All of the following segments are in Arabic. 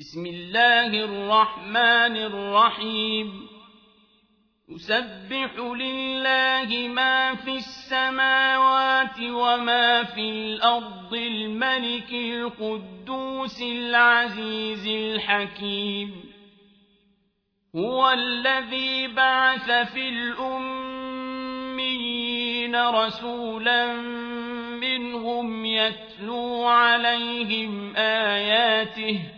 بسم الله الرحمن الرحيم. يسبح لله ما في السماوات وما في الأرض الملك القدوس العزيز الحكيم. هو الذي بعث في الأميين رسولا منهم يتلو عليهم آياته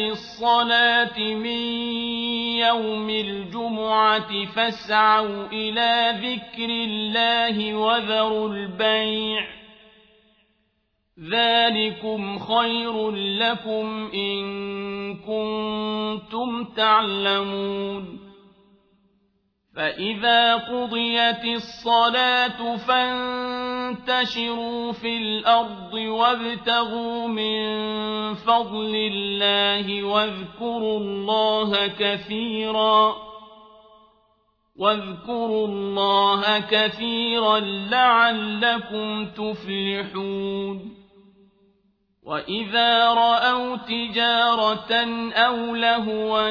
للصلاة من يوم الجمعة فاسعوا إلى ذكر الله وذروا البيع ذلكم خير لكم إن كنتم تعلمون فإذا قضيت الصلاة فانتشروا في الأرض وابتغوا من فضل الله واذكروا الله كثيرا واذكروا الله كثيرا لعلكم تفلحون وإذا رأوا تجارة أو لهوا